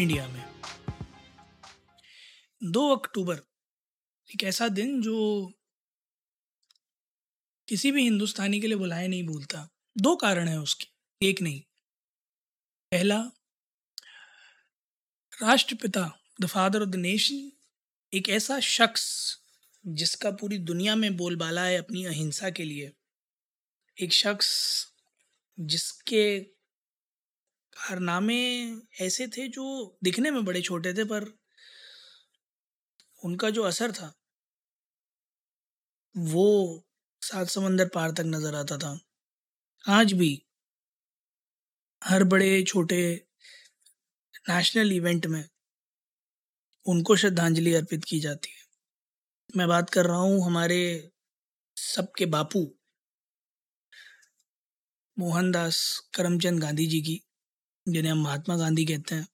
India में। दो अक्टूबर, एक ऐसा दिन जो किसी भी हिंदुस्तानी के लिए बुलाए नहीं भूलता। दो कारण है उसके, एक नहीं। पहला, राष्ट्रपिता the father of the nation एक ऐसा शख्स जिसका पूरी दुनिया में बोलबाला है अपनी अहिंसा के लिए। एक शख्स जिसके कारनामे ऐसे थे जो दिखने में बड़े छोटे थे, पर उनका जो असर था, वो सात समंदर पार तक नज़र आता था। आज भी हर बड़े, छोटे नेशनल इवेंट में उनको श्रद्धांजलि अर्पित की जाती है। मैं बात कर रहा हूँ हमारे सबके बापू मोहनदास करमचंद गांधी जी की। जिन्हें हम महात्मा गांधी कहते हैं,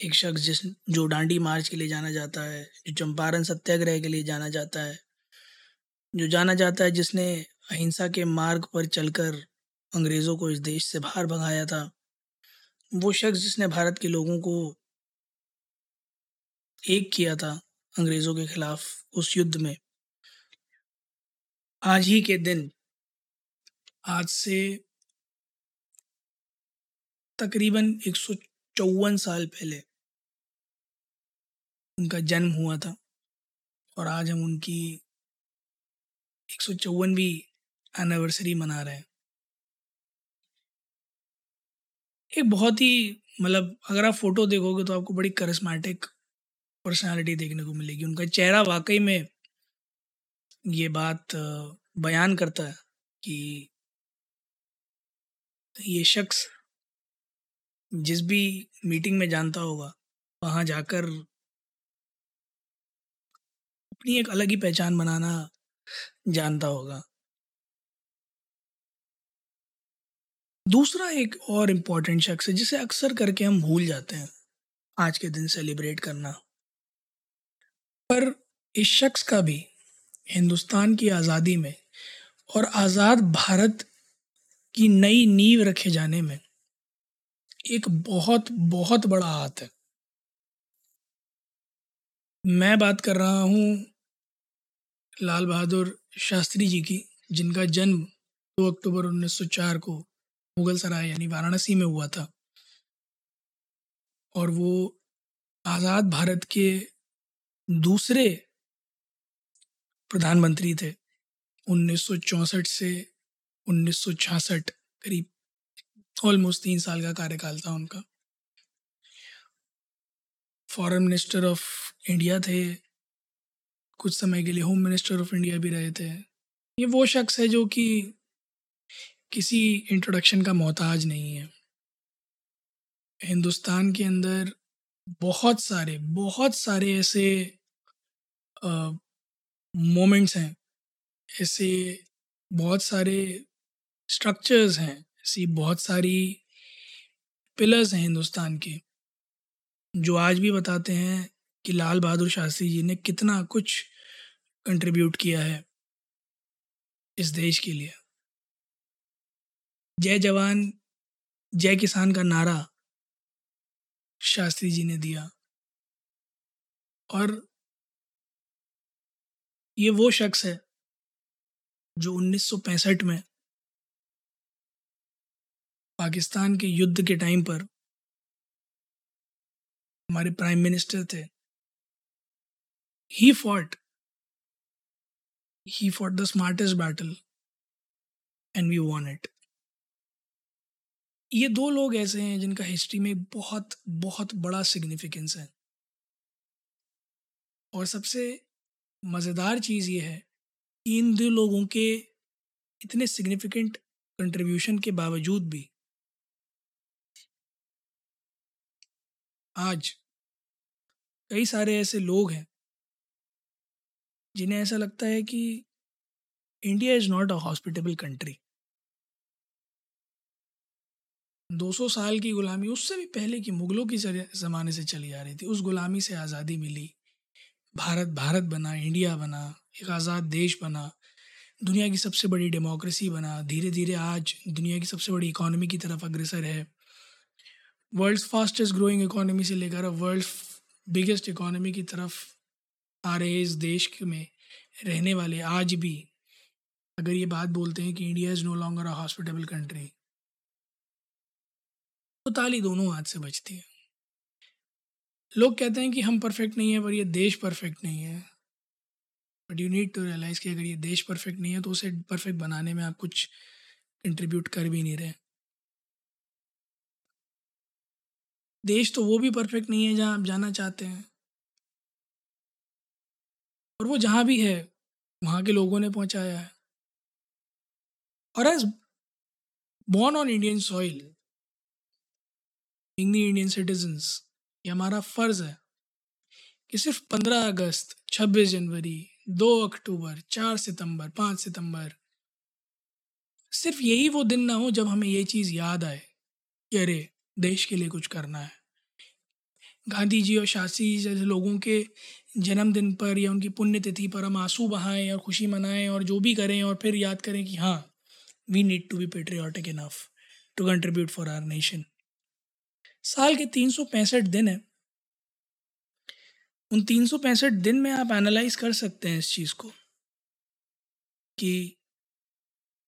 एक शख्स जिस, जो डांडी मार्च के लिए जाना जाता है, जो चंपारण सत्याग्रह के लिए जाना जाता है, जो जाना जाता है जिसने अहिंसा के मार्ग पर चलकर अंग्रेज़ों को इस देश से बाहर भगाया था, वो शख्स जिसने भारत के लोगों को एक किया था अंग्रेज़ों के खिलाफ उस युद्ध में, आज ही के दिन, आज से तकरीबन एक सौ चौवन साल पहले उनका जन्म हुआ था और आज हम उनकी एक सौ एनिवर्सरी मना रहे हैं। एक बहुत ही मतलब अगर आप फ़ोटो देखोगे तो आपको बड़ी करिस्मेटिक पर्सनालिटी देखने को मिलेगी। उनका चेहरा वाकई में ये बात बयान करता है कि ये शख्स जिस भी मीटिंग में जानता होगा, वहाँ जाकर अपनी एक अलग ही पहचान बनाना जानता होगा। दूसरा एक और इम्पोर्टेंट शख्स है, जिसे अक्सर करके हम भूल जाते हैं, आज के दिन सेलिब्रेट करना। पर इस शख्स का भी, हिंदुस्तान की आज़ादी में और आज़ाद भारत की नई नींव रखे जाने में एक बहुत बहुत बड़ा हाथ है। मैं बात कर रहा हूँ लाल बहादुर शास्त्री जी की, जिनका जन्म 2 अक्टूबर 1904 को मुगल सराय यानी वाराणसी में हुआ था। और वो आज़ाद भारत के दूसरे प्रधानमंत्री थे 1964 से 1966 करीब। ऑलमोस्ट तीन साल का कार्यकाल था उनका। फॉरेन मिनिस्टर ऑफ़ इंडिया थे। कुछ समय के लिए होम मिनिस्टर ऑफ़ इंडिया भी रहे थे। ये वो शख्स है जो कि किसी इंट्रोडक्शन का मोहताज नहीं है। हिंदुस्तान के अंदर बहुत सारे बहुत सारे ऐसे मोमेंट्स हैं। ऐसे बहुत सारे स्ट्रक्चर्स हैं। ऐसी बहुत सारी पिलर्स हैं हिंदुस्तान के, जो आज भी बताते हैं कि लाल बहादुर शास्त्री जी ने कितना कुछ कंट्रीब्यूट किया है इस देश के लिए। जय जवान, जय किसान का नारा शास्त्री जी ने दिया। और ये वो शख्स है जो 1965 में पाकिस्तान के युद्ध के टाइम पर हमारे प्राइम मिनिस्टर थे। He fought he fought the smartest battle and we won it ये दो लोग ऐसे हैं जिनका हिस्ट्री में बहुत बहुत बड़ा सिग्निफिकेंस है। और सबसे मज़ेदार चीज़ ये है कि इन दो लोगों के इतने सिग्निफिकेंट कंट्रीब्यूशन के बावजूद भी आज कई सारे ऐसे लोग हैं जिन्हें ऐसा लगता है कि India is not a hospitable country 200 साल की गुलामी उससे भी पहले की मुग़लों की ज़माने से चली आ रही थी, उस गुलामी से आज़ादी मिली। भारत भारत बना इंडिया बना, एक आज़ाद देश बना, दुनिया की सबसे बड़ी डेमोक्रेसी बना धीरे धीरे आज दुनिया की सबसे बड़ी इकोनॉमी की तरफ़ अग्रसर है। वर्ल्ड फास्टेस्ट ग्रोइंग इकोनॉमी से लेकर अब वर्ल्ड बिगेस्ट इकोनॉमी की तरफ़ आ रहे इस देश में रहने वाले आज भी। अगर ये बात बोलते हैं कि India is no longer a hospitable country तो ताली दोनों हाथ से बचती है। लोग कहते हैं कि हम परफेक्ट नहीं है, पर ये देश परफेक्ट नहीं है। But you need to realise कि अगर ये देश परफेक्ट नहीं है तो उसे परफेक्ट बनाने में आप कुछ कंट्रीब्यूट कर भी नहीं रहे। देश तो वो भी परफेक्ट नहीं है जहाँ आप जाना चाहते हैं। और वो जहाँ भी है, वहाँ के लोगों ने पहुँचाया है। और as born on Indian soil the Indian citizens ये हमारा फ़र्ज़ है कि सिर्फ़ पंद्रह अगस्त, छब्बीस जनवरी, दो अक्टूबर, चार सितंबर, पाँच सितंबर, सिर्फ़ यही वो दिन ना हो जब हमें ये चीज़ याद आए कि अरे देश के लिए कुछ करना है। गांधी जी और शास्त्री जी जैसे लोगों के जन्मदिन पर या उनकी पुण्यतिथि पर हम आँसू बहाएँ और खुशी मनाएँ और जो भी करें और फिर याद करें कि हाँ we need to be patriotic enough to contribute for our nation साल के तीन सौ पैंसठ दिन हैं। उन तीन सौ पैंसठ दिन में आप एनालाइज कर सकते हैं इस चीज़ को कि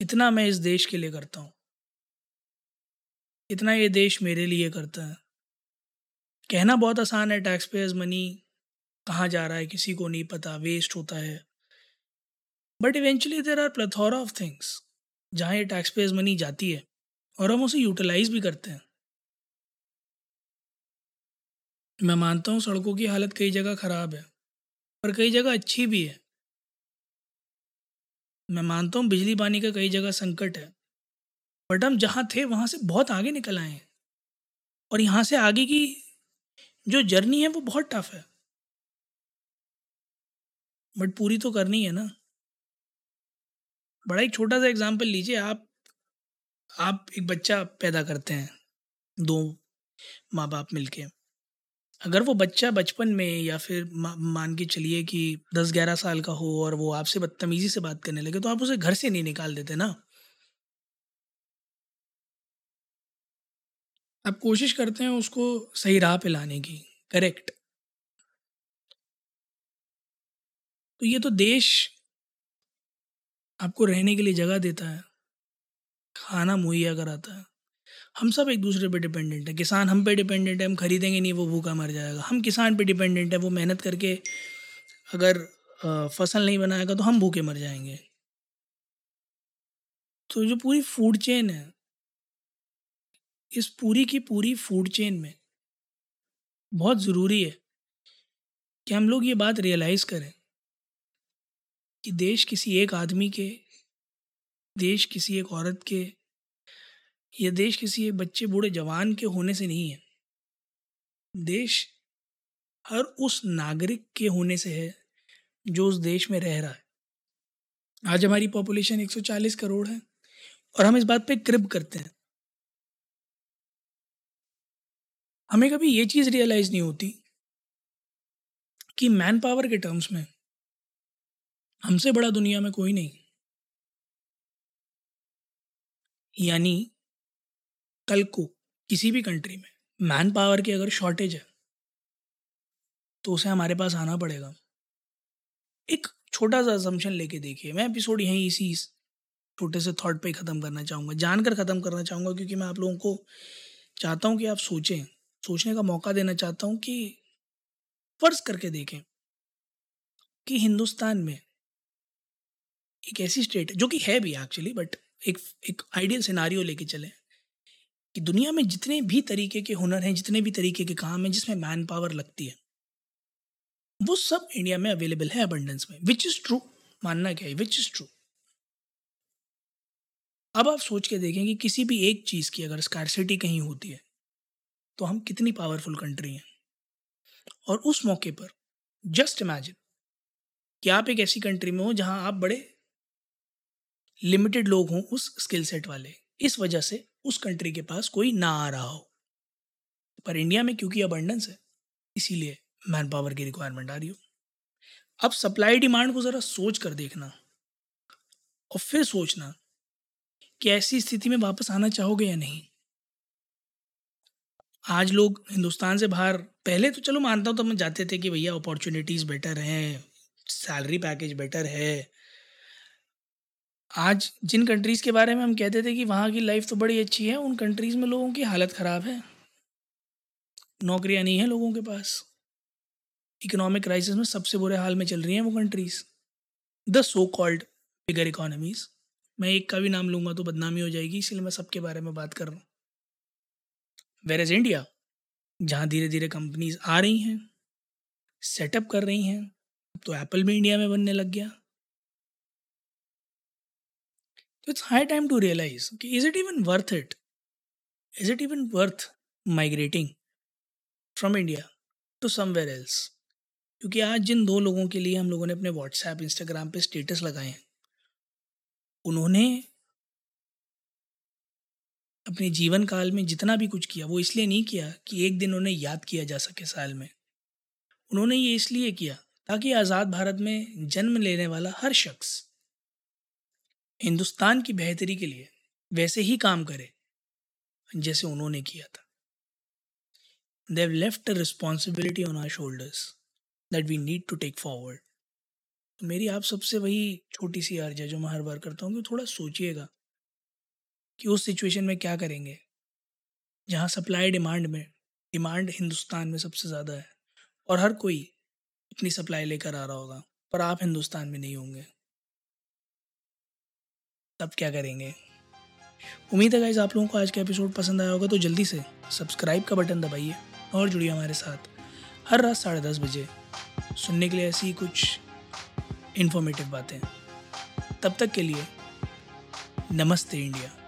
इतना मैं इस देश के लिए करता हूँ। इतना ये देश मेरे लिए करता है। कहना बहुत आसान है टैक्स पेयर्स मनी कहाँ जा रहा है, किसी को नहीं पता वेस्ट होता है। But eventually there are plethora of things जहाँ ये टैक्स पेयर्स मनी जाती है और हम उसे यूटिलाइज भी करते हैं। मैं मानता हूँ सड़कों की हालत कई जगह ख़राब है पर कई जगह अच्छी भी है। मैं मानता हूँ बिजली पानी का कई जगह संकट है। बट हम जहाँ थे, वहाँ से बहुत आगे निकल आए हैं। और यहाँ से आगे की जो जर्नी है, वो बहुत टफ है। बट पूरी तो करनी है ना। बड़ा एक छोटा सा एग्ज़ाम्पल लीजिए, आप आप एक बच्चा पैदा करते हैं, दो माँ बाप मिलके। अगर वो बच्चा बचपन में या फिर मान के चलिए कि दस ग्यारह साल का हो और वो आपसे बदतमीज़ी से बात करने लगे तो आप उसे घर से नहीं निकाल देते ना। आप कोशिश करते हैं उसको सही राह पे लाने की। करेक्ट। तो ये तो देश आपको रहने के लिए जगह देता है। खाना मुहैया कराता है। हम सब एक दूसरे पे डिपेंडेंट है। किसान हम पे डिपेंडेंट है, हम खरीदेंगे नहीं, वो भूखा मर जाएगा। हम किसान पे डिपेंडेंट है, वो मेहनत करके अगर फ़सल नहीं बनाएगा तो हम भूखे मर जाएँगे। तो जो पूरी फ़ूड चेन है इस पूरी की पूरी फ़ूड चेन में बहुत ज़रूरी है कि हम लोग ये बात रियलाइज़ करें कि देश किसी एक आदमी के, देश किसी एक औरत के, या देश किसी एक बच्चे, बूढ़े जवान के होने से नहीं है। देश हर उस नागरिक के होने से है जो उस देश में रह रहा है। आज हमारी पॉपुलेशन 140 करोड़ है और हम इस बात पे क्रिब करते हैं। हमें कभी ये चीज़ रियलाइज़ नहीं होती कि मैन पावर के टर्म्स में हमसे बड़ा दुनिया में कोई नहीं। यानी कल को किसी भी कंट्री में मैन पावर की अगर शॉर्टेज है तो उसे हमारे पास आना पड़ेगा। एक छोटा सा असम्पशन लेके देखिए। मैं एपिसोड यहीं इसी छोटे से थॉट पे ख़त्म करना चाहूँगा, जानकर ख़त्म करना चाहूँगा, क्योंकि मैं आप लोगों को चाहता हूँ कि आप सोचें। सोचने का मौका देना चाहता हूँ कि फ़र्ज़ करके देखें कि हिंदुस्तान में एक ऐसी स्टेट जो कि है भी एक्चुअली बट एक एक आइडियल सिनारियो लेके चलें कि दुनिया में जितने भी तरीके के हुनर हैं, जितने भी तरीके के काम हैं, जिसमें मैन पावर लगती है, वो सब इंडिया में अवेलेबल है अबंडेंस में विच इज़ ट्रू मानना क्या है? विच इज़ ट्रू अब आप सोच के देखें कि किसी भी एक चीज़ की अगर स्कारसिटी कहीं होती है तो हम कितनी पावरफुल कंट्री हैं। और उस मौके पर जस्ट इमेजिन कि आप एक ऐसी कंट्री में हो जहाँ आप बड़े लिमिटेड लोग हों उस स्किल सेट वाले। इस वजह से उस कंट्री के पास कोई ना आ रहा हो। पर इंडिया में क्योंकि अबंडेंस है, इसीलिए मैन पावर की रिक्वायरमेंट आ रही हो। अब सप्लाई डिमांड को ज़रा सोच कर देखना और फिर सोचना कि ऐसी स्थिति में वापस आना चाहोगे या नहीं। आज लोग हिंदुस्तान से बाहर, पहले तो चलो मानता हूँ तो मैं जाते थे कि भैया अपॉर्चुनिटीज़ बेटर हैं सैलरी पैकेज बेटर है। आज जिन कंट्रीज़ के बारे में हम कहते थे कि वहाँ की लाइफ तो बड़ी अच्छी है, उन कंट्रीज़ में लोगों की हालत ख़राब है। नौकरियाँ नहीं हैं लोगों के पास। इकोनॉमिक क्राइसिस में सबसे बुरे हाल में चल रही हैं वो countries the so called bigger economies मैं एक का भी नाम लूँगा तो बदनामी हो जाएगी, इसलिए मैं सबके बारे में बात कर रहा हूँ। वेर एज इंडिया जहाँ धीरे धीरे कंपनीज़ आ रही हैं सेटअप कर रही हैं तो एप्पल भी इंडिया में बनने लग गया। तो it's high time to realise कि is it even worth it is it even worth migrating from India to somewhere else क्योंकि आज जिन दो लोगों के लिए हम लोगों ने अपने व्हाट्सएप इंस्टाग्राम पे स्टेटस लगाए हैं, उन्होंने अपने जीवन काल में जितना भी कुछ किया, वो इसलिए नहीं किया कि एक दिन उन्हें याद किया जा सके साल में। उन्होंने ये इसलिए किया ताकि आज़ाद भारत में जन्म लेने वाला हर शख्स हिंदुस्तान की बेहतरी के लिए वैसे ही काम करे, जैसे उन्होंने किया था। They've left responsibility on our shoulders that we need to take forward मेरी आप सबसे वही छोटी सी अर्ज़ है जो मैं हर बार करता हूँ कि थोड़ा सोचिएगा। कि उस सिचुएशन में क्या करेंगे? जहाँ सप्लाई डिमांड में, डिमांड हिंदुस्तान में सबसे ज़्यादा है और हर कोई अपनी सप्लाई लेकर आ रहा होगा, पर आप हिंदुस्तान में नहीं होंगे। तब क्या करेंगे? उम्मीद है गाइज़ आप लोगों को आज का एपिसोड पसंद आया होगा तो जल्दी से सब्सक्राइब का बटन दबाइए और जुड़िए हमारे साथ हर रात साढ़े दस बजे सुनने के लिए ऐसी कुछ इन्फॉर्मेटिव बातें। तब तक के लिए नमस्ते इंडिया।